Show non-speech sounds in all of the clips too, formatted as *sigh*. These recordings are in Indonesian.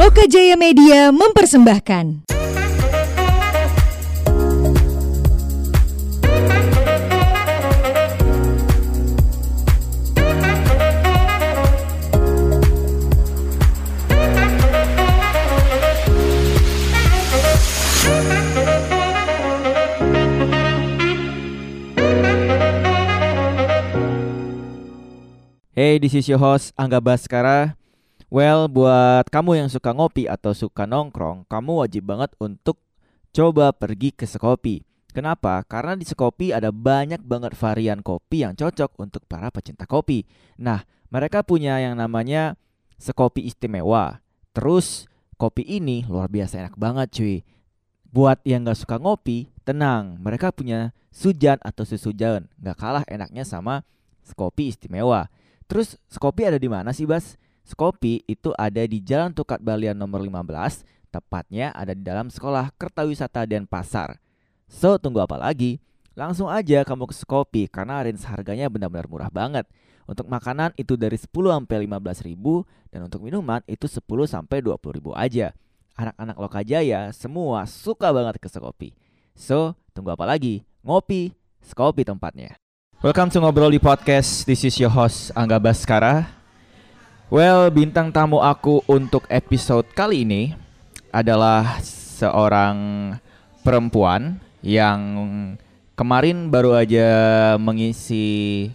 Loka Jaya Media mempersembahkan. Hey, this is your host Angga Baskara. Well, buat kamu yang suka ngopi atau suka nongkrong, kamu wajib banget untuk coba pergi ke Sekopi. Kenapa? Karena di Sekopi ada banyak banget varian kopi yang cocok untuk para pecinta kopi. Nah, mereka punya yang namanya Sekopi Istimewa. Terus, kopi ini luar biasa enak banget cuy. Buat yang gak suka ngopi, tenang. Mereka punya sujan atau susu jalan. Gak kalah enaknya sama Sekopi Istimewa. Terus Skopi ada di mana sih, Bas? Skopi itu ada di Jalan Tukat Balian nomor 15, tepatnya ada di dalam Sekolah Kertawisata Denpasar. So, tunggu apa lagi? Langsung aja kamu ke Skopi karena range harganya benar-benar murah banget. Untuk makanan itu dari 10 sampai 15 ribu dan untuk minuman itu 10 sampai 20 ribu aja. Anak-anak Lokajaya semua suka banget ke Skopi. So, tunggu apa lagi? Ngopi, Skopi tempatnya. Welcome to Ngobrol di Podcast. This is your host Angga Baskara. Well, bintang tamu aku untuk episode kali ini adalah seorang perempuan yang kemarin baru aja mengisi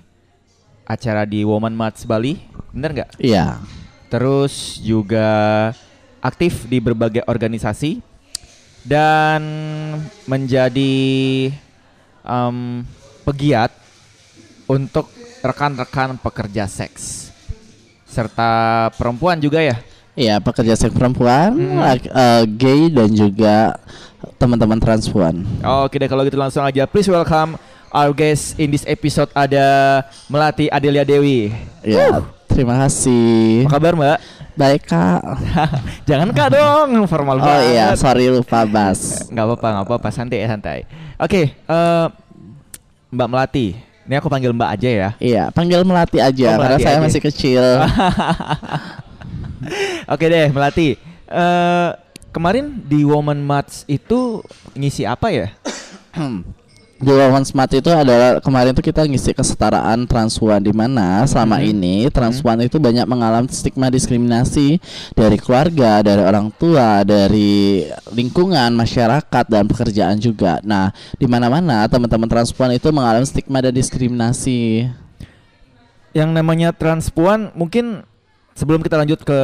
acara di Woman Mats Bali. Bener nggak? Iya. Terus juga aktif di berbagai organisasi dan menjadi um, pegiat untuk rekan-rekan pekerja seks serta perempuan juga ya. Iya, pekerja seks perempuan, Hmm. eh, gay dan juga teman-teman transpuan. Oke deh kalau gitu langsung aja. Please welcome our guest in this episode ada Melati Adelia Dewi. Ya, terima kasih. Apa kabar Mbak? Baik kak. *laughs* Jangan kak dong, formal Oh banget. iya, sorry lupa Bas. Nggak apa-apa, nggak apa-apa, santai ya santai. Oke, eh, Mbak Melati. Ini aku panggil Mbak aja ya. Iya, panggil melati aja Oh, karena saya aja. masih kecil. *laughs* Oke deh, Melati. Eh kemarin di Woman Mats itu ngisi apa ya? *clears throat* Di Women Smart itu adalah kemarin tuh kita ngisi kesetaraan transpuan di mana selama Mhm. ini transpuan itu banyak mengalami stigma diskriminasi dari keluarga, dari orang tua, dari lingkungan, masyarakat dan pekerjaan juga. Nah, di mana-mana teman-teman transpuan itu mengalami stigma dan diskriminasi. Yang namanya transpuan mungkin sebelum kita lanjut ke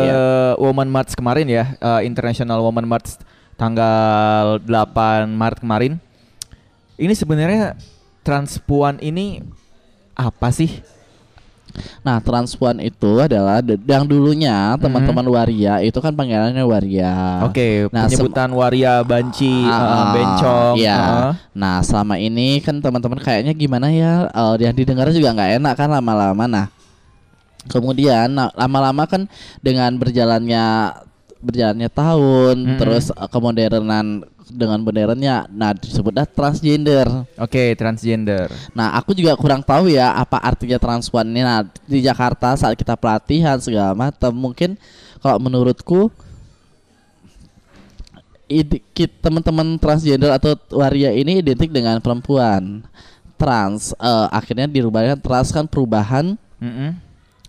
Woman March kemarin ya, eh, International Woman March tanggal 8 Maret kemarin. Ini sebenarnya transpuan ini apa sih? Nah, transpuan itu adalah yang dulunya teman-teman waria itu kan panggilannya waria. Oke, Nah, sem- penyebutan waria, banci, Ah, eh, bencong. Iya. eh. Nah, selama ini kan teman-teman kayaknya gimana ya? eh, yang didengar juga nggak enak kan lama-lama. Nah, kemudian nah, lama-lama kan dengan berjalannya berjalannya tahun, Mm-mm. terus eh, kemodernan dengan modernnya, nah disebutlah transgender. Oke, transgender. Nah, aku juga kurang tahu ya apa artinya transpuan ini. Nah, di Jakarta saat kita pelatihan segala macam, mungkin kalau menurutku teman-teman transgender atau waria ini identik dengan perempuan trans. Eh, akhirnya dirubahkan trans kan perubahan Mm-mm.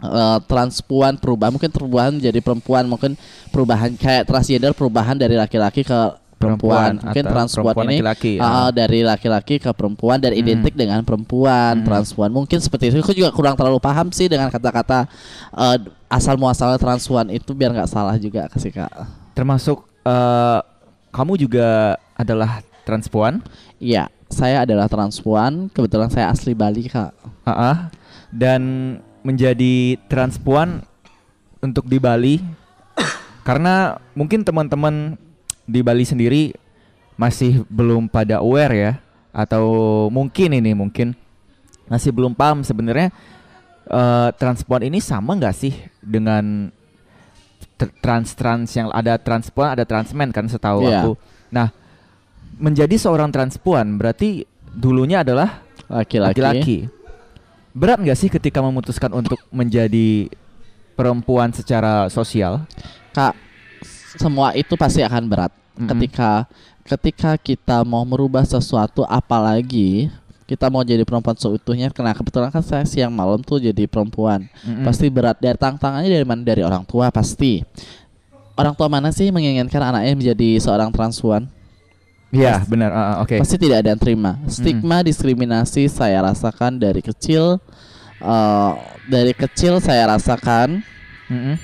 Eh, transpuan perubahan mungkin perubahan jadi perempuan mungkin perubahan kayak transgender perubahan dari laki-laki ke perempuan, mungkin transpuan perempuan ini laki-laki, ah, ah. dari laki-laki ke perempuan dan Hmm. identik dengan perempuan Hmm. transpuan mungkin seperti itu aku juga kurang terlalu paham sih dengan kata-kata eh, asal muasalnya transpuan itu biar nggak salah juga kasih kak Termasuk eh, kamu juga adalah transpuan? iya saya adalah transpuan kebetulan saya asli Bali kak Ha-ha. dan menjadi transpuan untuk di Bali *coughs* karena mungkin teman-teman di Bali sendiri masih belum pada aware ya atau mungkin ini mungkin masih belum paham sebenarnya eh, transpuan ini sama nggak sih dengan tr- trans-trans yang ada transpuan ada transmen kan setahu Iya. aku. Nah, menjadi seorang transpuan berarti dulunya adalah laki-laki. Berat nggak sih ketika memutuskan untuk menjadi perempuan secara sosial? kak semua itu pasti akan berat. Mm-mm. Ketika ketika kita mau merubah sesuatu apalagi kita mau jadi perempuan seutuhnya karena kebetulan kan saya siang malam tuh jadi perempuan. Mm-mm. Pasti berat dari tantangannya dari mana? Dari orang tua pasti. Orang tua mana sih menginginkan anaknya menjadi seorang transpuan? Iya, benar. Ah, Oke. Pasti tidak ada yang terima. Stigma diskriminasi saya rasakan dari kecil. eh, dari kecil saya rasakan. Mm-mm.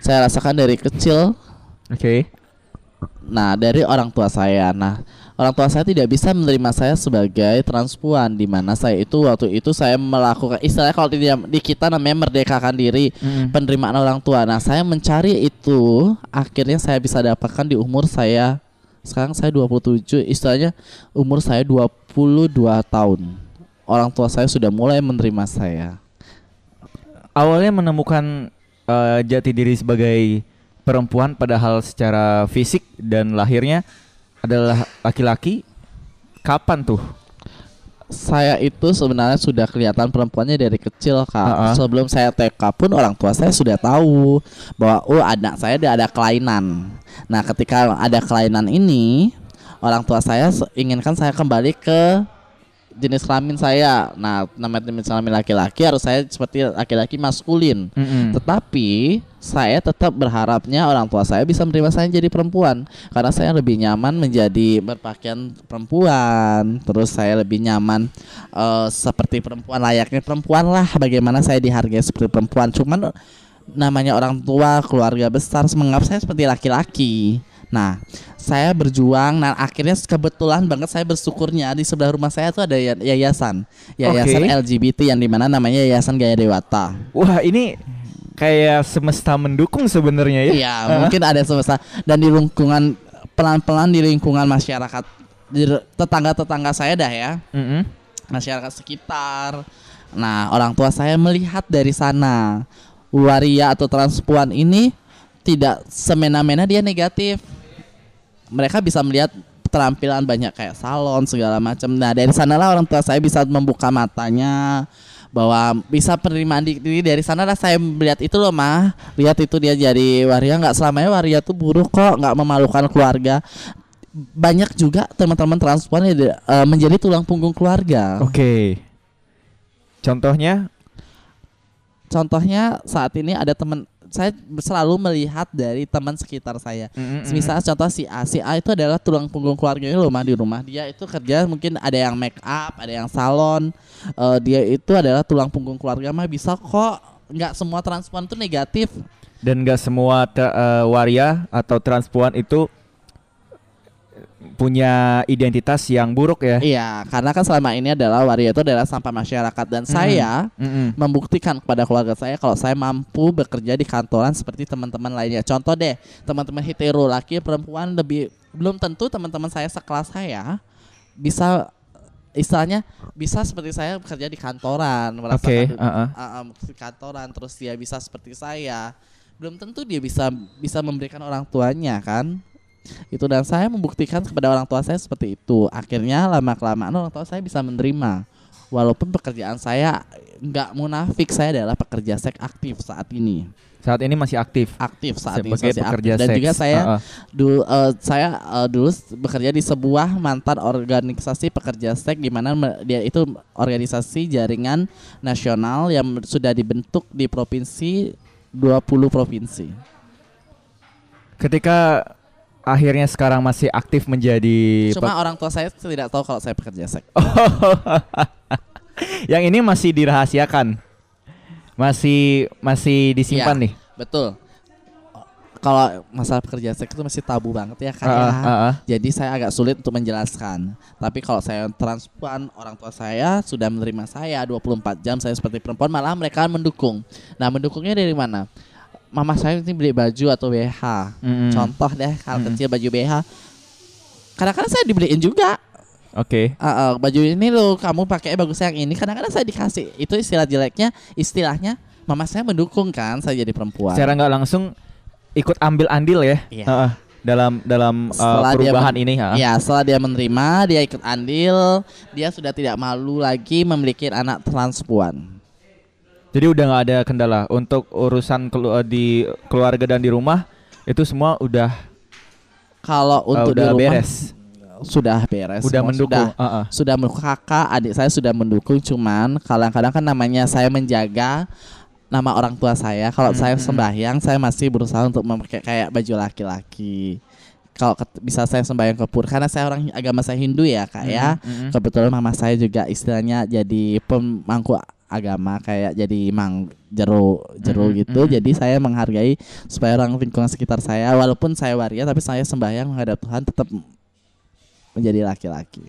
Saya rasakan dari kecil. Oke. Nah dari orang tua saya. Nah orang tua saya tidak bisa menerima saya sebagai transpuan. Di mana saya itu waktu itu saya melakukan istilahnya kalau di, di kita namanya merdekakan diri. Mm-mm. penerimaan orang tua. Nah, saya mencari itu akhirnya saya bisa dapatkan di umur saya sekarang saya 27, istilahnya umur saya 22 tahun. Orang tua saya sudah mulai menerima saya. Awalnya menemukan eh, jati diri sebagai perempuan padahal secara fisik dan lahirnya adalah laki-laki. Kapan tuh? Saya itu sebenarnya sudah kelihatan perempuannya dari kecil, Kak. Ha-ha. Sebelum saya TK pun orang tua saya sudah tahu bahwa oh anak saya ada ada kelainan. Nah, ketika ada kelainan ini, orang tua saya inginkan saya kembali ke jenis kelamin saya. Nah, namanya jenis kelamin laki-laki harus saya seperti laki-laki maskulin. Mm-mm. Tetapi saya tetap berharapnya orang tua saya bisa menerima saya jadi perempuan karena saya lebih nyaman menjadi berpakaian perempuan. Terus saya lebih nyaman eh, seperti perempuan layaknya perempuan lah. Bagaimana saya dihargai seperti perempuan. Cuman namanya orang tua keluarga besar menganggap saya seperti laki-laki. Nah, saya berjuang dan akhirnya kebetulan banget saya bersyukurnya di sebelah rumah saya tuh ada ya- yayasan, yayasan Oke. LGBT yang di mana namanya Yayasan Gaya Dewata. Wah, ini kayak semesta mendukung sebenarnya ya. Iya, mungkin ada semesta dan di lingkungan pelan-pelan di lingkungan masyarakat di tetangga-tetangga saya dah ya, Mm-mm. masyarakat sekitar. Nah, orang tua saya melihat dari sana waria atau transpuan ini tidak semena-mena dia negatif. Mereka bisa melihat keterampilan banyak kayak salon segala macam. Nah, dari sanalah orang tua saya bisa membuka matanya bahwa bisa penerimaan di- diri dari sana lah saya melihat itu loh mah lihat itu dia jadi waria nggak selamanya waria tuh buruk kok nggak memalukan keluarga banyak juga teman-teman transpuan yang eh, menjadi tulang punggung keluarga Oke. Contohnya? contohnya saat ini ada teman saya selalu melihat dari teman sekitar saya Mm-mm. Misalnya contoh si A, si A itu adalah tulang punggung keluarganya loh mah di rumah. Dia itu kerja mungkin ada yang make up, ada yang salon. Eh, dia itu adalah tulang punggung keluarga mah bisa kok. Nggak semua transpuan itu negatif. Dan gak semua eh, waria atau transpuan itu punya identitas yang buruk ya. Iya, karena kan selama ini adalah waria itu adalah sampah masyarakat dan saya Mm-mm. membuktikan kepada keluarga saya kalau saya mampu bekerja di kantoran seperti teman-teman lainnya. Contoh deh, teman-teman hetero laki perempuan lebih belum tentu teman-teman saya sekelas saya bisa istilahnya bisa seperti saya bekerja di kantoran merasakan Oke, uh-uh. uh, um, di kantoran terus dia bisa seperti saya belum tentu dia bisa bisa memberikan orang tuanya kan itu dan saya membuktikan kepada orang tua saya seperti itu akhirnya lama kelamaan orang tua saya bisa menerima walaupun pekerjaan saya nggak munafik saya adalah pekerja seks aktif saat ini Saat ini masih aktif aktif saat ini masih pekerja aktif. dan seks. juga saya Uh-uh. dulu eh, saya eh, dulu bekerja di sebuah mantan organisasi pekerja seks di mana dia itu organisasi jaringan nasional yang sudah dibentuk di provinsi 20 provinsi. Ketika akhirnya sekarang masih aktif menjadi Cuma orang tua saya tidak tahu kalau saya pekerja seks. *laughs* yang ini masih dirahasiakan. Masih masih disimpan Iya. nih. Betul. Kalau masalah pekerja seks itu masih tabu banget ya kan. Uh, ya. uh, uh. Jadi saya agak sulit untuk menjelaskan. Tapi kalau saya transpuan, orang tua saya sudah menerima saya 24 jam saya seperti perempuan, malah mereka mendukung. Nah, mendukungnya dari mana? Mama saya ini beli baju atau BH. Mm-mm. Contoh deh, hal Mm-mm. kecil baju BH. Kadang-kadang saya dibeliin juga. Oke. Uh, uh, baju ini loh, kamu pakai bagus yang ini. Kadang-kadang saya dikasih. Itu istilah jeleknya, istilahnya mama saya mendukung kan saya jadi perempuan. Secara nggak langsung ikut ambil andil ya. Iya. Uh-uh. Dalam dalam uh, Setelah dia perubahan men- ini. uh-uh. Ya, setelah dia menerima, dia ikut andil, dia sudah tidak malu lagi memiliki anak transpuan. Jadi udah nggak ada kendala untuk urusan kelu- di keluarga dan di rumah Itu semua udah Kalau uh, untuk udah di rumah beres. sudah beres. Udah semua mendukung. Sudah, Uh-uh. sudah mendukung kakak, adik saya sudah mendukung. Cuman kadang-kadang kan namanya saya menjaga nama orang tua saya. Kalau Hmm, saya hmm. sembahyang, saya masih berusaha untuk memakai kayak baju laki-laki. Kalau bisa saya sembahyang ke pura karena saya orang agama saya Hindu ya kak ya. Mm-mm. Kebetulan mama saya juga istilahnya jadi pemangku agama kayak jadi mang jero jero Mm-mm, gitu. mm-mm. Jadi saya menghargai supaya orang lingkungan sekitar saya walaupun saya waria tapi saya sembahyang menghadap Tuhan tetap menjadi laki-laki.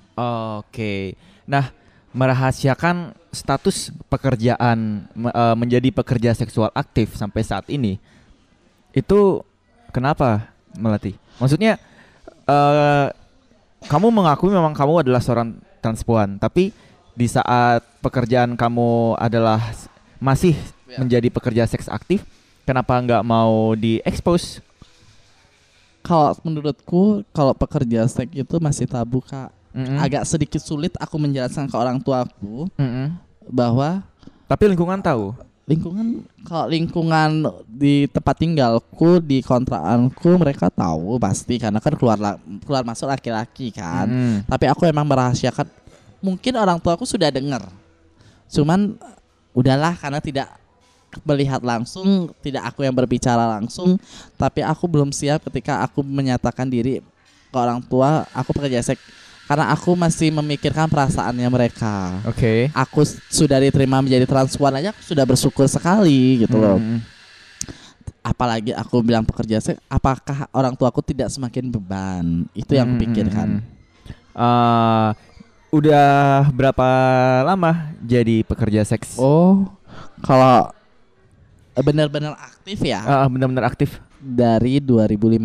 Oke. Nah, merahasiakan status pekerjaan eh, menjadi pekerja seksual aktif sampai saat ini itu kenapa Melati? Maksudnya eh kamu mengakui memang kamu adalah seorang transpuan, tapi di saat pekerjaan kamu adalah masih Ya. menjadi pekerja seks aktif, kenapa nggak mau diekspos? Kalau menurutku kalau pekerja seks itu masih tabu kak. Mm-mm. Agak sedikit sulit aku menjelaskan ke orang tuaku Mm-mm. bahwa Tapi lingkungan tahu. lingkungan kalau lingkungan di tempat tinggalku di kontrakanku mereka tahu pasti karena kan keluar la- keluar masuk laki-laki kan. Mm-mm. Tapi aku emang merahasiakan mungkin orang tuaku sudah dengar. Cuman udahlah karena tidak melihat langsung, tidak aku yang berbicara langsung, tapi aku belum siap ketika aku menyatakan diri ke orang tua aku pekerja seks karena aku masih memikirkan perasaannya mereka. Oke. Aku s- sudah diterima menjadi transpuan aja aku sudah bersyukur sekali gitu loh. Mm-mm. Apalagi aku bilang pekerja seks, apakah orang tuaku tidak semakin beban? Itu yang Hmm, kupikirkan. hmm, hmm. Eh, udah berapa lama jadi pekerja seks? Oh, kalau benar-benar aktif ya Ah, benar-benar aktif. dari 2015.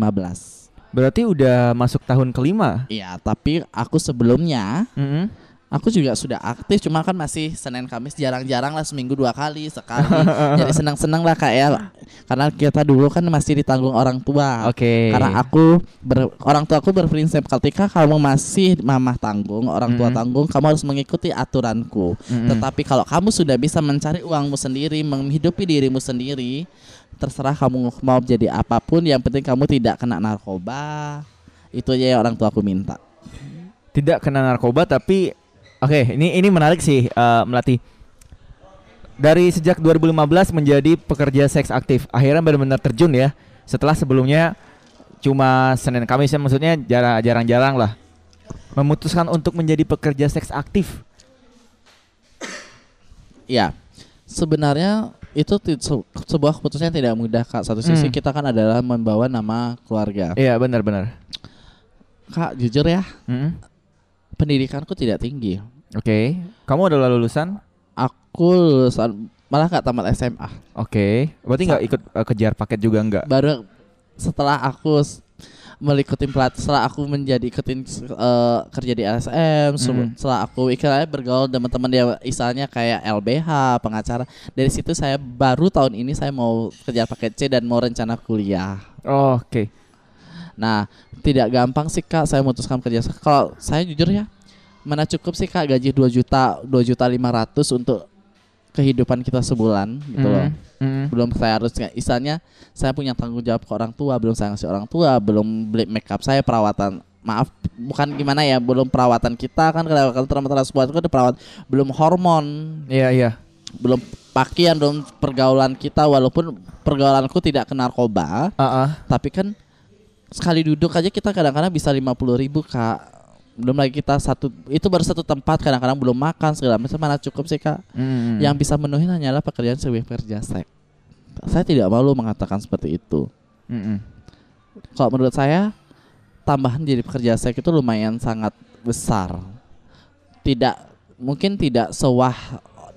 Berarti udah masuk tahun kelima. Iya, tapi aku sebelumnya Mm-mm. Aku juga sudah aktif, cuma kan masih Senin Kamis jarang-jarang lah seminggu dua kali sekali. *laughs* Jadi senang-senang lah kak ya, karena kita dulu kan masih ditanggung orang tua. Oke. Karena aku ber- orang tua aku berprinsip ketika kamu masih mamah tanggung, orang tua Mm-mm. tanggung, kamu harus mengikuti aturanku. Mm-mm. Tetapi kalau kamu sudah bisa mencari uangmu sendiri, menghidupi dirimu sendiri, terserah kamu mau jadi apa pun, yang penting kamu tidak kena narkoba. Itu aja yang orang tua aku minta. tidak kena narkoba tapi oke ini ini menarik sih eh, melati dari sejak 2015 menjadi pekerja seks aktif akhirnya benar-benar terjun ya setelah sebelumnya cuma Senin Kamis ya maksudnya jara- jarang-jarang lah memutuskan untuk menjadi pekerja seks aktif Ya, sebenarnya itu sebuah keputusan yang tidak mudah kak. Satu sisi Hmm. kita kan adalah membawa nama keluarga. iya benar-benar Kak, jujur ya, Mm-mm. pendidikanku tidak tinggi. Oke. Kamu adalah lulusan? Aku lulusan malah nggak tamat SMA. oke. Berarti nggak ikut eh, kejar paket juga nggak? Baru setelah aku s- melikuti pelat setelah aku menjadi ikutin eh, kerja di LSM Mhm. setelah aku ikhlas bergaul dengan teman dia misalnya kayak LBH pengacara. Dari situ saya baru tahun ini saya mau kerja paket C dan mau rencana kuliah. Oke. Nah tidak gampang sih kak saya memutuskan kerja kalau saya jujur ya mana cukup sih kak gaji 2 juta 2 juta 500 untuk kehidupan kita sebulan gitu loh. Mm, belum saya harus misalnya saya punya tanggung jawab ke orang tua belum saya ngasih orang tua belum beli make up saya perawatan maaf bukan gimana ya belum perawatan kita kan kalau teman-teman transport itu ada perawat belum hormon. Iya iya. Belum pakaian belum pergaulan kita walaupun pergaulanku tidak ke narkoba Ah, ah. tapi kan sekali duduk aja kita kadang-kadang bisa 50 ribu kak belum lagi kita satu itu baru satu tempat kadang-kadang belum makan segala macam mana cukup sih kak Mm, yang bisa menuhin hanyalah pekerjaan sebagai pekerja seks. Saya tidak malu mengatakan seperti itu. mm, mm. Kalau menurut saya, tambahan jadi pekerja seks itu lumayan sangat besar. Tidak mungkin tidak sewah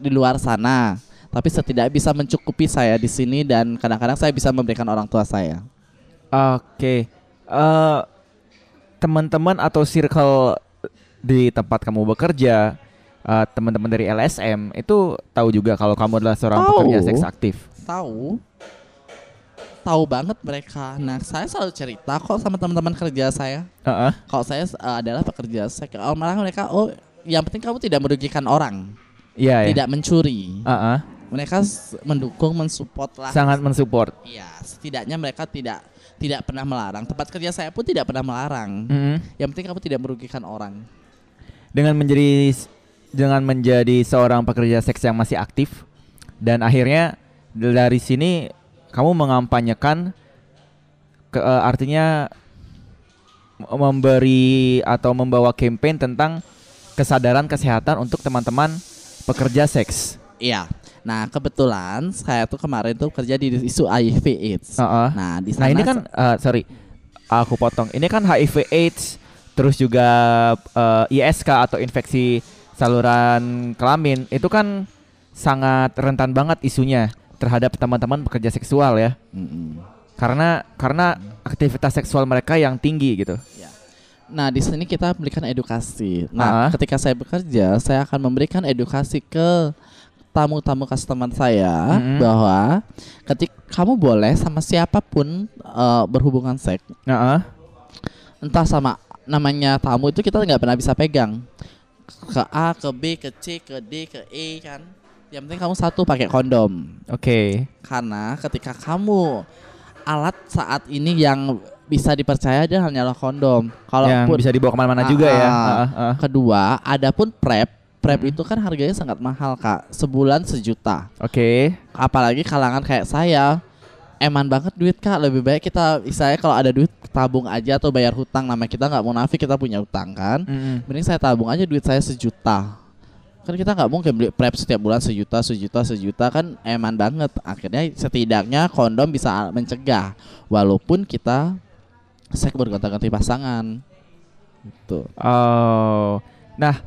di luar sana, tapi setidak bisa mencukupi saya di sini dan kadang-kadang saya bisa memberikan orang tua saya. Oke, Eh, teman-teman atau circle di tempat kamu bekerja, eh, teman-teman dari LSM itu tahu juga kalau kamu adalah seorang Tahu. pekerja seks aktif. Tahu? Tahu banget mereka. Nah, saya selalu cerita kok sama teman-teman kerja saya. Heeh. Kalau saya uh, adalah pekerja seks, oh, malah mereka oh yang penting kamu tidak merugikan orang, Iya, iya. tidak mencuri. Heeh. mereka mendukung, mensupport lah. Sangat mensupport. Iya, setidaknya mereka tidak tidak pernah melarang. Tempat kerja saya pun tidak pernah melarang. Mm-mm. Yang penting kamu tidak merugikan orang. Dengan menjadi dengan menjadi seorang pekerja seks yang masih aktif dan akhirnya dari sini kamu mengampanyekan ke, eh, artinya memberi atau membawa campaign tentang kesadaran kesehatan untuk teman-teman pekerja seks. Iya. Nah, kebetulan saya tuh kemarin tuh kerja di isu HIV AIDS. Heeh. Nah, di Nah sana ini kan eh, sorry aku potong. Ini kan HIV AIDS terus juga eh, ISK atau infeksi saluran kelamin itu kan sangat rentan banget isunya terhadap teman-teman pekerja seksual ya. Mm-mm. Karena karena aktivitas seksual mereka yang tinggi gitu. Nah, di sini kita memberikan edukasi. Nah, Ah. ketika saya bekerja, saya akan memberikan edukasi ke tamu-tamu customer saya Mm-mm. bahwa ketika kamu boleh sama siapa pun eh, berhubungan seks, Heeh. entah sama namanya tamu itu kita nggak pernah bisa pegang ke A, ke B, ke C, ke D, ke E kan. Yang penting kamu satu pakai kondom. Oke. Karena ketika kamu alat saat ini yang bisa dipercaya dia hanyalah kondom. Kalau Yang bisa dibawa ke mana-mana juga ya. Heeh, heeh. kedua, adapun prep, prep Hmm. itu kan harganya sangat mahal kak, sebulan sejuta. Oke. Apalagi kalangan kayak saya, eman banget duit kak. Lebih baik kita, misalnya kalau ada duit tabung aja atau bayar hutang. Nama kita nggak munafik, kita punya hutang kan. Mm-mm. Mending saya tabung aja duit saya sejuta. Kan kita nggak mungkin beli prep setiap bulan sejuta, sejuta, sejuta kan eman banget. Akhirnya setidaknya kondom bisa mencegah, walaupun kita seks bergonta-ganti pasangan. Gitu. Oh. Nah,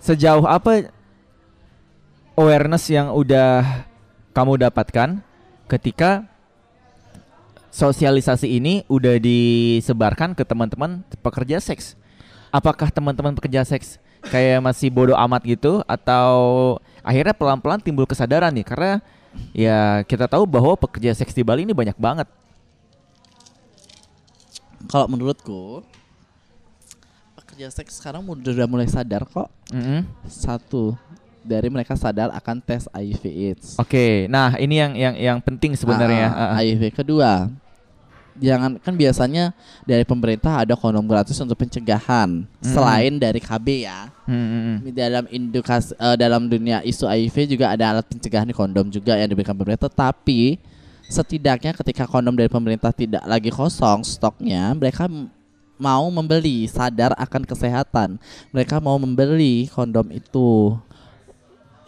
sejauh apa awareness yang udah kamu dapatkan ketika sosialisasi ini udah disebarkan ke teman-teman pekerja seks? Apakah teman-teman pekerja seks kayak masih bodoh amat gitu atau akhirnya pelan-pelan timbul kesadaran nih karena ya kita tahu bahwa pekerja seks di Bali ini banyak banget. Kalau menurutku pekerja seks sekarang udah mulai sadar kok. Mm-mm. Satu dari mereka sadar akan tes HIV AIDS. Oke, nah ini yang yang yang penting sebenarnya. Ah, Ah, ah. HIV kedua. Jangan kan biasanya dari pemerintah ada kondom gratis untuk pencegahan selain dari KB ya. Hmm, hmm, hmm. Di dalam indukasi eh, dalam dunia isu HIV juga ada alat pencegahan di kondom juga yang diberikan pemerintah tapi setidaknya ketika kondom dari pemerintah tidak lagi kosong stoknya mereka mau membeli sadar akan kesehatan. Mereka mau membeli kondom itu.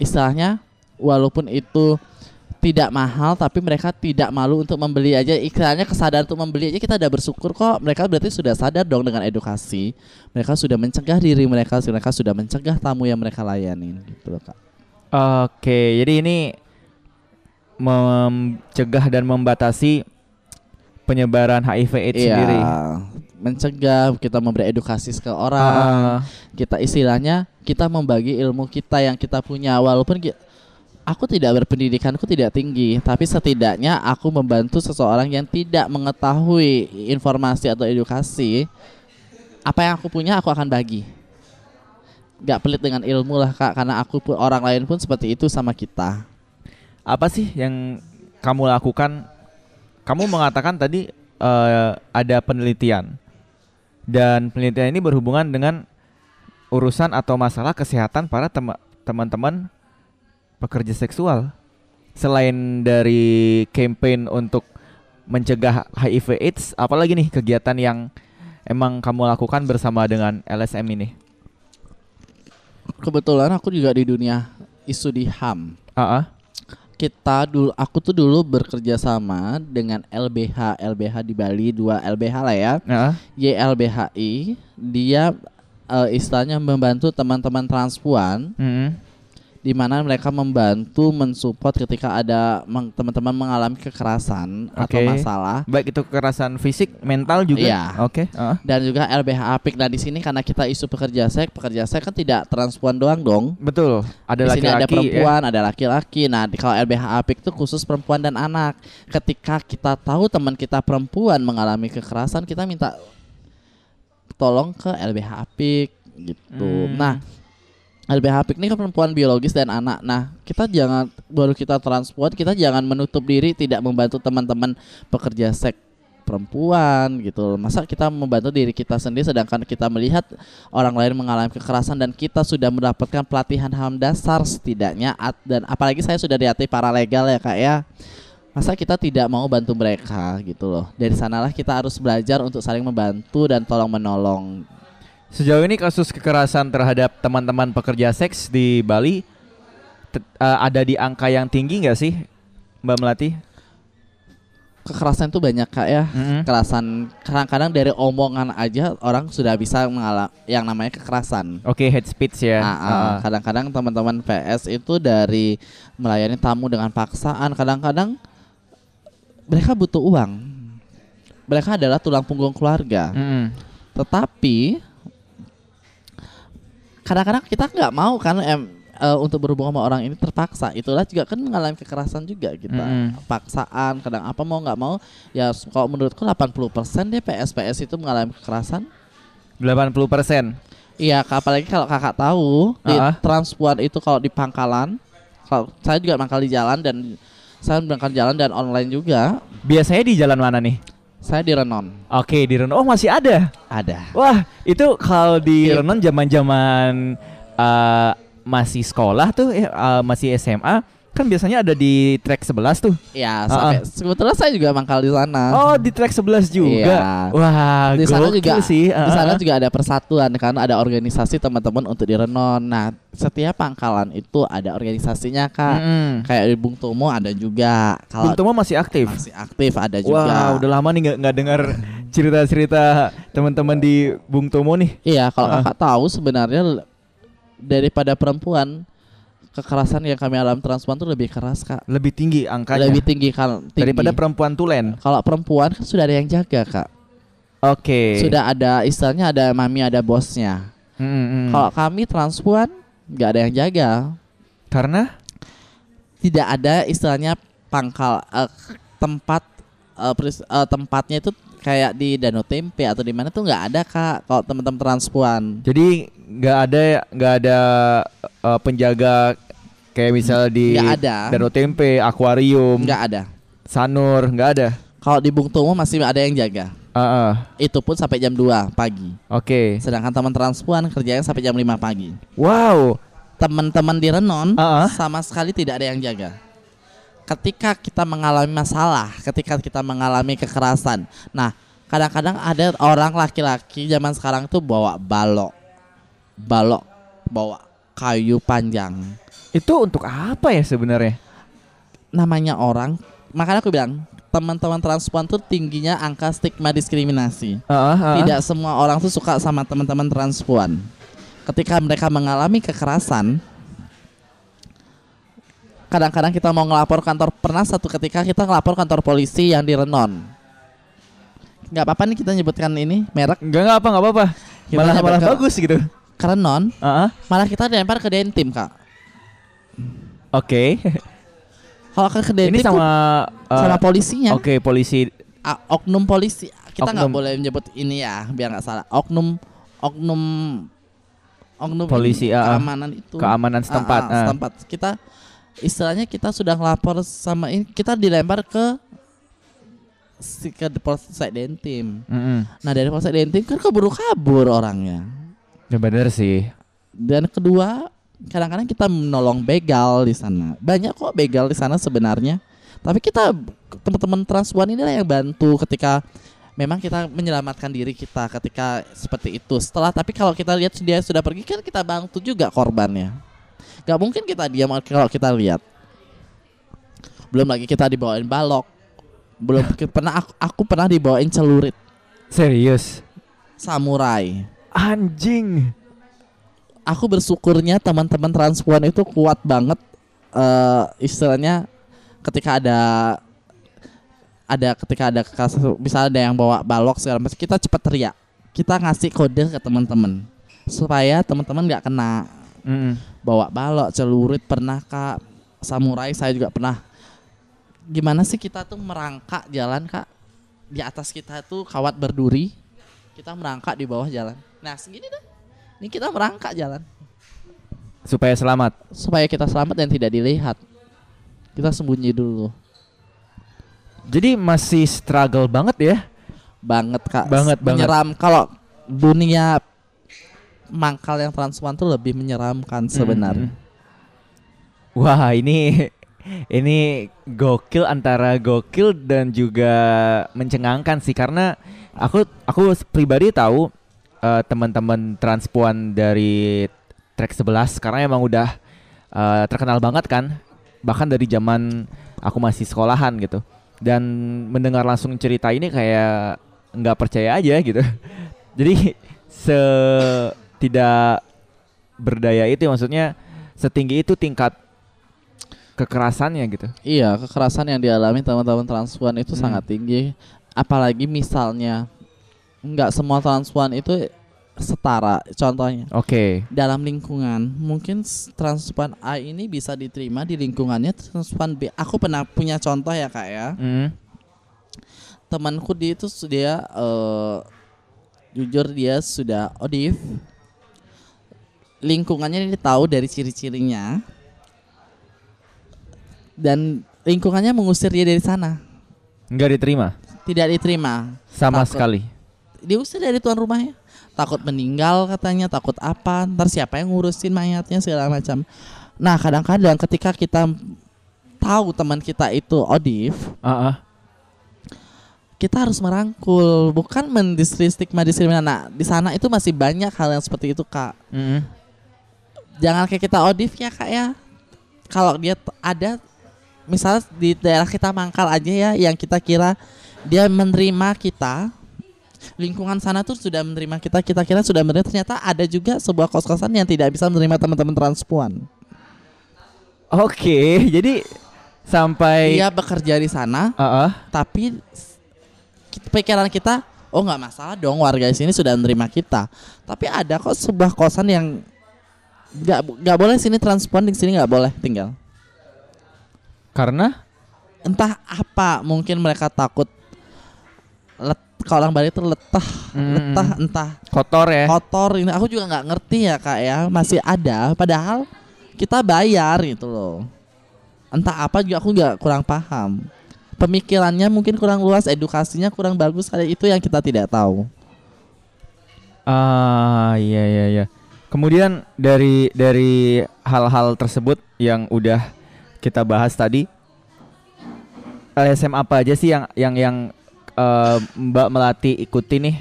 Istilahnya walaupun itu tidak mahal tapi mereka tidak malu untuk membeli aja. Istilahnya kesadaran untuk membeli aja kita udah bersyukur kok. Mereka berarti sudah sadar dong dengan edukasi. Mereka sudah mencegah diri mereka mereka sudah mencegah tamu yang mereka layanin gitu loh kak. Oke, jadi ini mencegah dan membatasi penyebaran HIV AIDS Iya, sendiri. Mencegah kita memberi edukasi ke orang. Ah, kita istilahnya kita membagi ilmu kita yang kita punya. Walaupun ki- aku tidak berpendidikanku tidak tinggi. Tapi setidaknya aku membantu seseorang yang tidak mengetahui informasi atau edukasi. Apa yang aku punya aku akan bagi. Nggak pelit dengan ilmu lah kak. Karena aku pun orang lain pun seperti itu sama kita. Apa sih yang kamu lakukan? Kamu mengatakan tadi eh, ada penelitian dan penelitian ini berhubungan dengan urusan atau masalah kesehatan para tema- teman-teman pekerja seksual. Selain dari campaign untuk mencegah HIV/AIDS, apalagi nih kegiatan yang emang kamu lakukan bersama dengan LSM ini? kebetulan aku juga di dunia isu di HAM Ah, ah. Kita dulu aku tuh dulu bekerja sama dengan LBH LBH di Bali dua LBH lah ya ah. YLBHI dia eh, istilahnya membantu teman-teman transpuan Mm-mm. Di mana mereka membantu mensupport ketika ada teman-teman mengalami kekerasan atau Oke. masalah Baik itu kekerasan fisik, mental juga. Iya. Oke. ah. dan juga LBH Apik. Nah di sini karena kita isu pekerja seks, pekerja seks kan tidak transpuan doang dong. Betul. Ada di sini ada laki-laki. ya. perempuan, ada laki-laki. Nah, di kalau LBH Apik itu khusus perempuan dan anak. Ketika kita tahu teman kita perempuan mengalami kekerasan, kita minta tolong ke LBH Apik gitu. Hmm. Nah, LBH piknik kan perempuan biologis dan anak. Nah, kita jangan baru kita transport, kita jangan menutup diri tidak membantu teman-teman pekerja seks perempuan gitu. Masa kita membantu diri kita sendiri sedangkan kita melihat orang lain mengalami kekerasan dan kita sudah mendapatkan pelatihan HAM dasar setidaknya dan apalagi saya sudah dilatih paralegal ya Kak ya. Masa kita tidak mau bantu mereka gitu loh. Dari sanalah kita harus belajar untuk saling membantu dan tolong menolong. Sejauh ini kasus kekerasan terhadap teman-teman pekerja seks di Bali eh, ada di angka yang tinggi nggak sih, Mbak Melati? Kekerasan itu banyak Kak ya. Mm-mm. Kekerasan kadang-kadang dari omongan aja orang sudah bisa mengalami yang namanya kekerasan. Oke, head speech ya. Ah, ah. Ah. kadang-kadang teman-teman PS itu dari melayani tamu dengan paksaan, kadang-kadang mereka butuh uang. Mereka adalah tulang punggung keluarga. Mm-mm. Tetapi kadang-kadang kita nggak mau kan em, eh, untuk berhubungan sama orang ini terpaksa. Itulah juga kan mengalami kekerasan juga kita. Mm-mm. Paksaan, kadang apa mau nggak mau ya kalau menurutku 80% deh PS PS itu mengalami kekerasan. 80%. Iya, apalagi kalau kakak tahu di Ah. Transpuan itu kalau di Pangkalan, kalau saya juga mangkal di jalan dan saya berangkat jalan dan online juga. Biasanya di jalan mana nih? Saya di Renon. Oke, di Renon. Oh, masih ada. Ada. Wah, itu kalau di Iya. Renon zaman-zaman eh, masih sekolah tuh, eh, masih SMA, kan biasanya ada di track 11 tuh. Ya, Ah, sampai sebetulnya saya juga mangkal di sana. Oh, di track 11 juga. Iya. Wah, di sana juga sih. di Ah, sana ah. juga ada persatuan kan ada organisasi teman-teman untuk di Renon. Nah, setiap pangkalan itu ada organisasinya, Kak. Mm-mm. Kayak di Bung Tomo ada juga. Kalau Bung Tomo masih aktif. masih aktif ada juga. Wah, udah lama nih nggak dengar cerita-cerita teman-teman di Bung Tomo nih. Iya, kalau Ah. kakak tahu sebenarnya daripada perempuan kekerasan yang kami alami transpuan itu lebih keras kak, Lebih tinggi angkanya lebih tinggi kan tinggi. daripada perempuan tulen. kalau perempuan kan sudah ada yang jaga kak, Oke. sudah ada istilahnya ada mami ada bosnya. Mm-mm. Kalau kami transpuan nggak ada yang jaga, Karena tidak ada istilahnya pangkal eh, tempat eh, peris- eh, tempatnya itu kayak di Danau Tempe atau di mana tuh nggak ada kak kalau teman-teman transpuan. jadi nggak ada nggak ada eh, penjaga kayak misal di Nggak ada. Danau Tempe, akuarium, Nggak ada. Sanur, nggak ada. Kalau di Bung Tomo masih ada yang jaga. Ah, ah. Itu pun sampai jam 2 pagi. Oke. Sedangkan teman transpuan kerjanya sampai jam 5 pagi. Wow. Teman-teman di Renon Ah, ah. sama sekali tidak ada yang jaga. Ketika kita mengalami masalah, ketika kita mengalami kekerasan. Nah, kadang-kadang ada orang laki-laki zaman sekarang tuh bawa balok. Balok bawa kayu panjang. Itu untuk apa ya sebenarnya? Namanya orang, makanya aku bilang teman-teman transpuan tuh tingginya angka stigma diskriminasi. Ah, ah. Tidak semua orang tuh suka sama teman-teman transpuan. Ketika mereka mengalami kekerasan, kadang-kadang kita mau ngelapor kantor pernah satu ketika kita ngelapor kantor polisi yang di Renon. Nggak apa-apa nih kita nyebutkan ini merek Enggak enggak apa enggak apa-apa. Malah malah ke- bagus gitu. ke Renon, Ah, ah. malah kita dilempar ke Dentim kak. Oke. *laughs* Kalau ke ke Dentim Ini sama eh, sama polisinya, Oke, polisi. Ah, oknum polisi. Kita nggak boleh menyebut ini ya, biar nggak salah. Oknum, oknum, oknum Polisi, ini, ah. keamanan itu. Keamanan setempat, ah, ah. setempat. Kita istilahnya kita sudah ngelapor sama ini, kita dilempar ke si ke Polsek Dentim. Mm-mm. Nah dari Polsek Dentim kan keburu kabur orangnya. Ya bener sih. Dan kedua, kadang-kadang kita menolong begal di sana. Banyak kok begal di sana sebenarnya. Tapi kita teman-teman transpuan ini lah yang bantu ketika memang kita menyelamatkan diri kita ketika seperti itu. Setelah tapi kalau kita lihat dia sudah pergi kan kita bantu juga korbannya. Gak mungkin kita diam kalau kita lihat. Belum lagi kita dibawain balok. Belum pernah aku, aku pernah dibawain celurit Serius. samurai. Anjing. Aku bersyukurnya teman-teman transpuan itu kuat banget eh istilahnya ketika ada ada ketika ada kasus misalnya ada yang bawa balok segala macam kita cepat teriak. Kita ngasih kode ke teman-teman supaya teman-teman nggak kena. Mm-mm. bawa balok celurit pernah kak. Samurai saya juga pernah. Gimana sih kita tuh merangkak jalan kak? Di atas kita tuh kawat berduri kita merangkak di bawah jalan. Nah segini dah ini kita merangkak jalan supaya selamat. supaya kita selamat dan tidak dilihat. Kita sembunyi dulu. Jadi masih struggle banget ya. Banget Kak. Banget, banget. menyeram kalau dunia mangkal yang transpuan tuh lebih menyeramkan sebenarnya. Mm. Wah, ini *laughs* ini gokil antara gokil dan juga mencengangkan sih karena aku aku pribadi tahu eh, teman-teman transpuan dari track 11 karena emang udah eh, terkenal banget kan bahkan dari zaman aku masih sekolahan gitu dan mendengar langsung cerita ini kayak nggak percaya aja gitu *laughs* jadi se tidak berdaya itu maksudnya setinggi itu tingkat kekerasannya gitu Iya, kekerasan yang dialami teman-teman transpuan itu Hmm. sangat tinggi. Apalagi misalnya nggak semua transpuan itu setara. Contohnya oke dalam lingkungan, mungkin transpuan A ini bisa diterima di lingkungannya transpuan B. Aku pernah punya contoh ya kak ya. Mm. Temanku dia itu dia eh, jujur dia sudah odif. Lingkungannya dia tahu dari ciri-cirinya. Dan lingkungannya mengusir dia dari sana. nggak diterima Tidak diterima. sama Takut. sekali diusir dari tuan rumahnya. Takut meninggal katanya takut apa ntar siapa yang ngurusin mayatnya segala macam. Nah kadang-kadang ketika kita tahu teman kita itu odif Ah, ah. kita harus merangkul bukan mendistri stigma diskriminasi nah di sana itu masih banyak hal yang seperti itu kak. Mm-mm. jangan kayak kita odif ya kak ya. Kalau dia ada misalnya di daerah kita mangkal aja ya yang kita kira dia menerima kita lingkungan sana tuh sudah menerima kita kita kira sudah menerima. Ternyata ada juga sebuah kos-kosan yang tidak bisa menerima teman-teman transpuan. Oke jadi sampai dia bekerja di sana Ah, ah. tapi pikiran kita oh nggak masalah dong warga di sini sudah menerima kita. Tapi ada kok sebuah kosan yang nggak nggak boleh sini transpuan di sini nggak boleh tinggal. Karena? Entah apa mungkin mereka takut let, kalau orang Bali itu letah Mm-mm. letah entah. Kotor ya? Kotor ini aku juga nggak ngerti ya kak ya. Masih ada padahal kita bayar gitu loh. Entah apa juga aku nggak kurang paham. Pemikirannya mungkin kurang luas edukasinya kurang bagus ada itu yang kita tidak tahu. Ah iya iya iya. Kemudian dari dari hal-hal tersebut yang udah kita bahas tadi LSM apa aja sih yang yang yang eh, Mbak Melati ikuti nih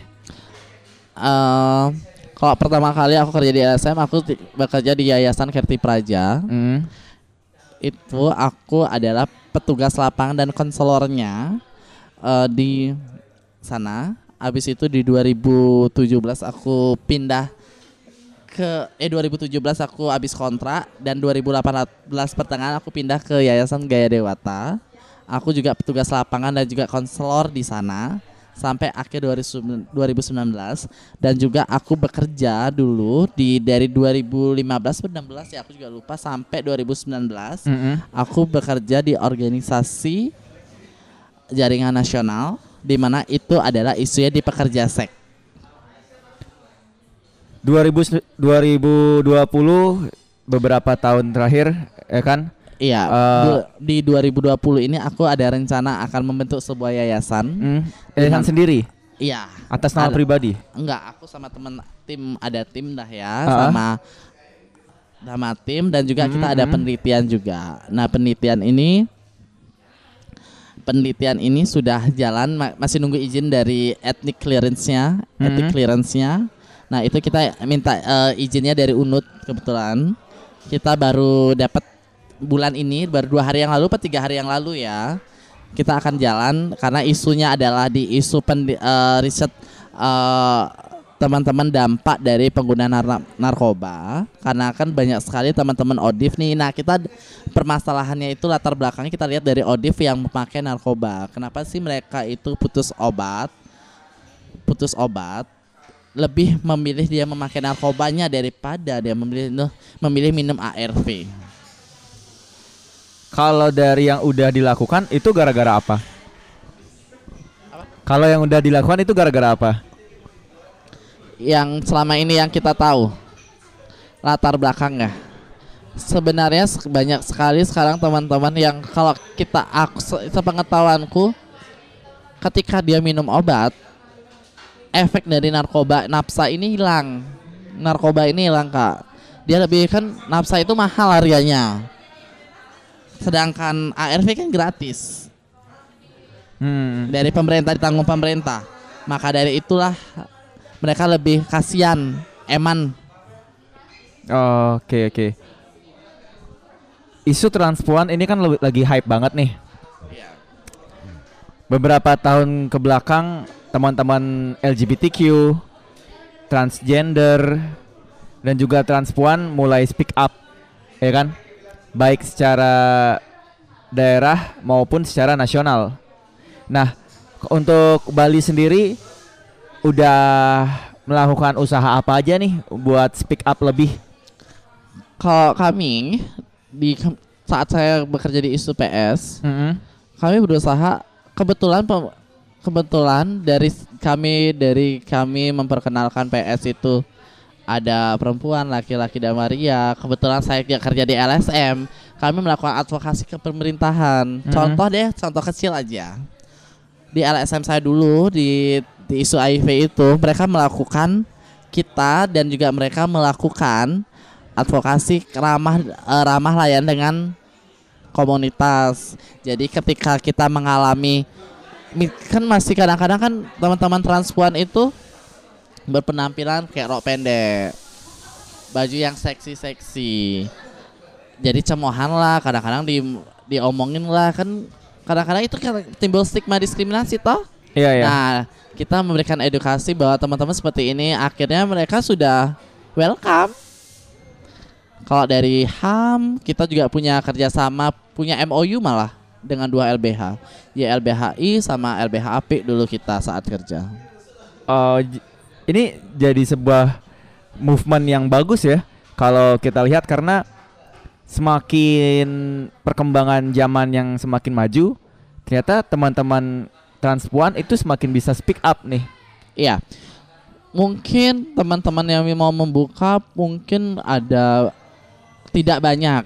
Eh, kalau pertama kali aku kerja di LSM aku bekerja di Yayasan Kerti Praja Mm. itu aku adalah petugas lapangan dan konselornya eh, di sana. Habis itu di 2017 aku pindah ke eh 2017 aku habis kontrak dan 2018 pertengahan aku pindah ke Yayasan Gaya Dewata. Aku juga petugas lapangan dan juga konselor di sana sampai akhir 2019 dan juga aku bekerja dulu di dari 2015 ke 16 ya aku juga lupa sampai 2019 Mm-mm. aku bekerja di organisasi jaringan nasional di mana itu adalah isunya di pekerja seks 2000 2020 beberapa tahun terakhir ya kan Iya, du- di 2020 ini aku ada rencana akan membentuk sebuah yayasan. Mm. Yayasan sendiri Iya, atas nama Ada. pribadi enggak, aku sama teman tim ada tim dah ya, Ah. sama sama tim dan juga kita ada Hmm. penelitian juga. Nah, penelitian ini penelitian ini sudah jalan ma- masih nunggu izin dari ethnic clearance-nya, ethnic Hmm. clearance-nya. Nah, itu kita minta eh, izinnya dari UNUT kebetulan. Kita baru dapat bulan ini baru dua hari yang lalu atau tiga hari yang lalu ya kita akan jalan karena isunya adalah di isu pendi- eh, riset eh, teman-teman dampak dari penggunaan nar- narkoba. Karena kan banyak sekali teman-teman odif nih. Nah kita permasalahannya itu latar belakangnya kita lihat dari odif yang memakai narkoba. Kenapa sih mereka itu putus obat putus obat? Lebih memilih dia memakai narkobanya daripada dia memilih memilih minum ARV Kalau dari yang udah dilakukan itu gara-gara apa? Kalau yang udah dilakukan itu gara-gara apa? yang selama ini yang kita tahu latar belakangnya sebenarnya se- banyak sekali sekarang teman-teman yang kalau kita aku se- sepengetahuanku ketika dia minum obat efek dari narkoba nafsa ini hilang narkoba ini hilang kak dia lebih kan nafsa itu mahal harganya sedangkan ARV kan gratis Hmm. dari pemerintah ditanggung pemerintah maka dari itulah mereka lebih kasihan eman Oke oke. Isu transpuan ini kan lebih- lagi hype banget nih. Beberapa tahun ke belakang teman-teman LGBTQ, transgender dan juga transpuan mulai speak up, ya kan? Baik secara daerah maupun secara nasional. Nah, untuk Bali sendiri udah melakukan usaha apa aja nih buat speak up lebih? Kalau kami di saat saya bekerja di isu PS, Mm-mm. kami berusaha kebetulan kebetulan dari kami dari kami memperkenalkan PS itu ada perempuan, laki-laki dan Maria. Kebetulan saya juga kerja di LSM, kami melakukan advokasi ke pemerintahan. Mhm. Contoh deh, contoh kecil aja. Di LSM saya dulu di, di isu HIV itu mereka melakukan kita dan juga mereka melakukan advokasi ramah eh, ramah layan dengan komunitas. Jadi ketika kita mengalami mi- kan masih kadang-kadang kan teman-teman transpuan itu berpenampilan kayak rok pendek, baju yang seksi-seksi. Jadi cemohan lah, kadang-kadang di diomongin lah kan kadang-kadang itu kan timbul stigma diskriminasi toh. Iya ya. Nah, kita memberikan edukasi bahwa teman-teman seperti ini akhirnya mereka sudah welcome. Kalau dari HAM kita juga punya kerjasama, punya MOU malah dengan dua LBH, ya LBHI sama LBHAP dulu kita saat kerja. J- ini jadi sebuah movement yang bagus ya kalau kita lihat karena semakin perkembangan zaman yang semakin maju, ternyata teman-teman transpuan itu semakin bisa speak up nih. Iya. Mungkin teman-teman yang mau membuka mungkin ada tidak banyak.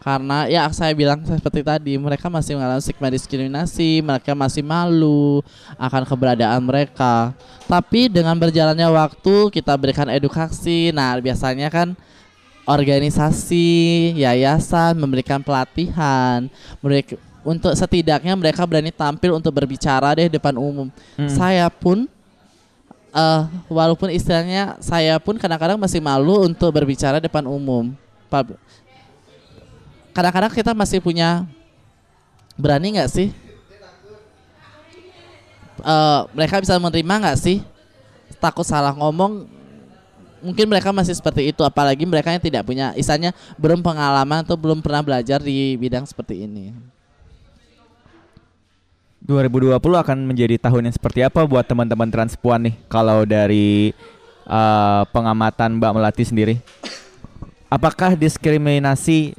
Karena ya saya bilang seperti tadi, mereka masih mengalami stigma diskriminasi, mereka masih malu akan keberadaan mereka. Tapi dengan berjalannya waktu kita berikan edukasi. Nah, biasanya kan organisasi, yayasan memberikan pelatihan, mereka untuk setidaknya mereka berani tampil untuk berbicara deh depan umum Hmm. saya pun eh walaupun istilahnya saya pun kadang-kadang masih malu untuk berbicara depan umum. Kadang-kadang kita masih punya berani nggak sih? Eh mereka bisa menerima nggak sih? Takut salah ngomong. Mungkin mereka masih seperti itu, apalagi mereka yang tidak punya, istilahnya belum pengalaman atau belum pernah belajar di bidang seperti ini. 2020 akan menjadi tahun yang seperti apa buat teman-teman transpuan nih kalau dari uh, pengamatan Mbak Melati sendiri? Apakah diskriminasi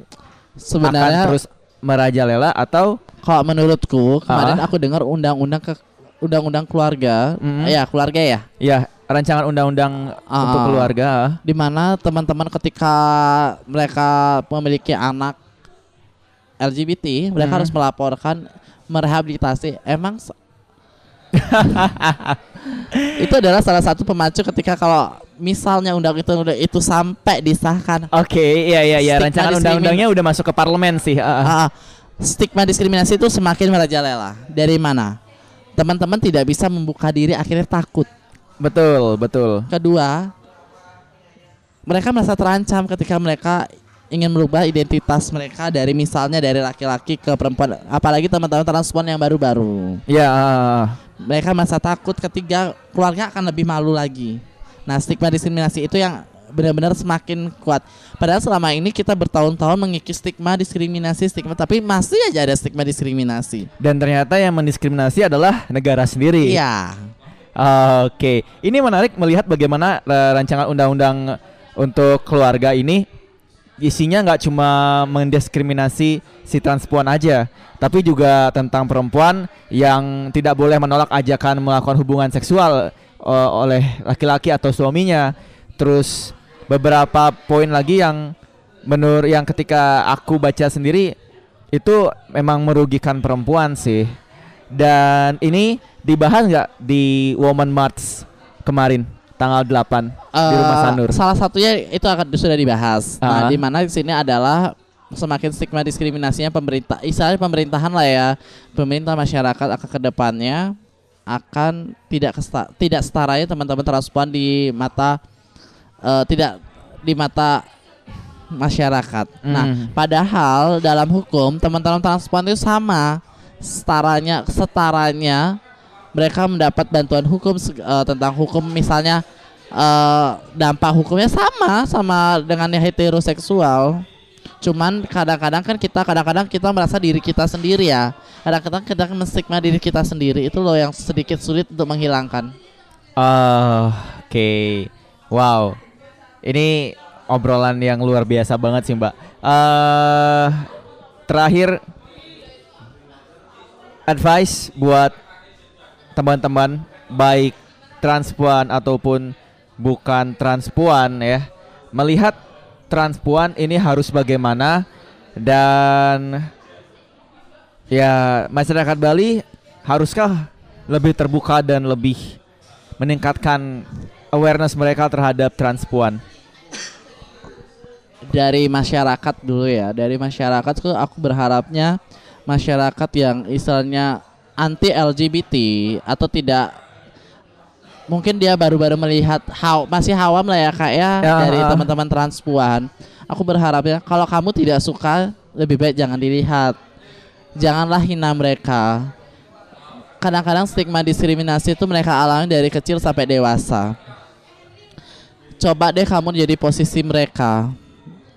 akan Sebenarnya terus merajalela atau Kalau menurutku kemarin Ah. aku dengar undang-undang ke undang-undang keluarga, Mm. ya keluarga ya, ya rancangan undang-undang Ah. untuk keluarga? di mana teman-teman ketika mereka memiliki anak LGBT, mereka Hmm. harus melaporkan merehabilitasi. Emang *laughs* itu adalah salah satu pemacu ketika kalau misalnya undang itu itu sampai disahkan, Oke, iya iya iya Stigma rancangan undang-undangnya udah masuk ke parlemen sih. ah. Ah, stigma diskriminasi itu semakin merajalela. Dari mana? Teman-teman tidak bisa membuka diri, akhirnya takut. Betul, betul. Kedua, mereka merasa terancam ketika mereka ingin merubah identitas mereka dari misalnya dari laki-laki ke perempuan, apalagi teman-teman transpuan yang baru-baru. Ya, ah, Mereka merasa takut ketiga keluarga akan lebih malu lagi. Nah, stigma diskriminasi itu yang benar-benar semakin kuat. Padahal selama ini kita bertahun-tahun mengikis stigma diskriminasi stigma, tapi masih aja ada stigma diskriminasi. dan ternyata yang mendiskriminasi adalah negara sendiri. Iya. Oke, ini menarik melihat bagaimana eh, rancangan undang-undang untuk keluarga ini isinya nggak cuma mendiskriminasi si transpuan aja, tapi juga tentang perempuan yang tidak boleh menolak ajakan melakukan hubungan seksual eh, oleh laki-laki atau suaminya. Terus beberapa poin lagi yang menurut yang ketika aku baca sendiri itu memang merugikan perempuan sih. Dan ini dibahas nggak di Woman March kemarin tanggal 8 di Rumah Eh, Sanur? Salah satunya itu akan sudah dibahas. Nah, Ah. di mana di sini adalah semakin stigma diskriminasinya pemerintah, istilahnya pemerintahan lah ya, pemerintah masyarakat akan ke depannya akan tidak kesta, tidak setaranya teman-teman transpuan di mata eh, tidak di mata masyarakat. Nah, Hmm. padahal dalam hukum teman-teman transpuan itu sama setaranya setaranya mereka mendapat bantuan hukum eh, tentang hukum misalnya eh, dampak hukumnya sama sama dengan yang heteroseksual. Cuman kadang-kadang kan kita kadang-kadang kita merasa diri kita sendiri ya. Kadang-kadang kita menstigma diri kita sendiri itu loh yang sedikit sulit untuk menghilangkan. Ah, Oke, wow, ini obrolan yang luar biasa banget sih Mbak. eh terakhir, advice buat teman-teman baik transpuan ataupun bukan transpuan ya, melihat transpuan ini harus bagaimana dan ya masyarakat Bali haruskah lebih terbuka dan lebih meningkatkan awareness mereka terhadap transpuan. dari masyarakat dulu ya dari masyarakat tuh aku berharapnya masyarakat yang istilahnya anti LGBT atau tidak mungkin dia baru-baru melihat haw, masih hawam lah ya kak ya Ya, dari ah. teman-teman transpuan. Aku berharapnya kalau kamu tidak suka lebih baik jangan dilihat. Janganlah hina mereka. Kadang-kadang stigma diskriminasi itu mereka alami dari kecil sampai dewasa. Coba deh kamu jadi posisi mereka.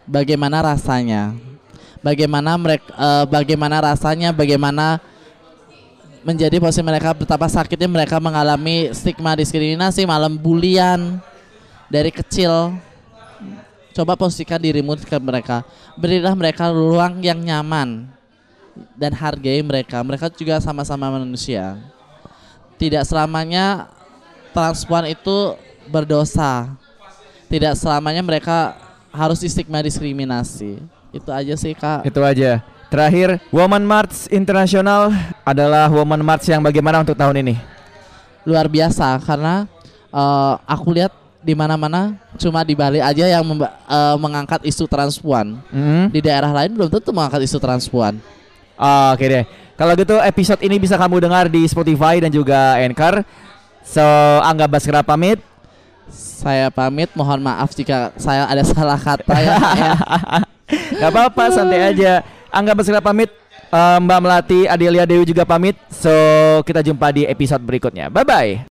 Bagaimana rasanya? Bagaimana mereka bagaimana rasanya? Bagaimana menjadi posisi mereka betapa sakitnya mereka mengalami stigma diskriminasi malam bulian dari kecil. Coba posisikan dirimu ke mereka. Berilah mereka ruang yang nyaman dan hargai mereka. Mereka juga sama-sama manusia. Tidak selamanya transpuan itu berdosa. Tidak selamanya mereka harus di stigma diskriminasi. Itu aja sih kak. Itu aja. Terakhir, Woman March Internasional adalah Woman March yang bagaimana untuk tahun ini? luar biasa karena eh, aku lihat di mana-mana cuma di Bali aja yang eh, mengangkat isu transpuan Hmm? di daerah lain belum tentu mengangkat isu transpuan Oke deh. Kalau gitu episode ini bisa kamu dengar di Spotify dan juga Anchor. So, Angga Baskara pamit. saya pamit mohon maaf jika saya ada salah kata ya, ya. *laughs* Gak apa-apa, santai aja. Angga Baskara pamit. Eh, Mbak Melati, Adelia Dewi juga pamit. So, kita jumpa di episode berikutnya. Bye-bye.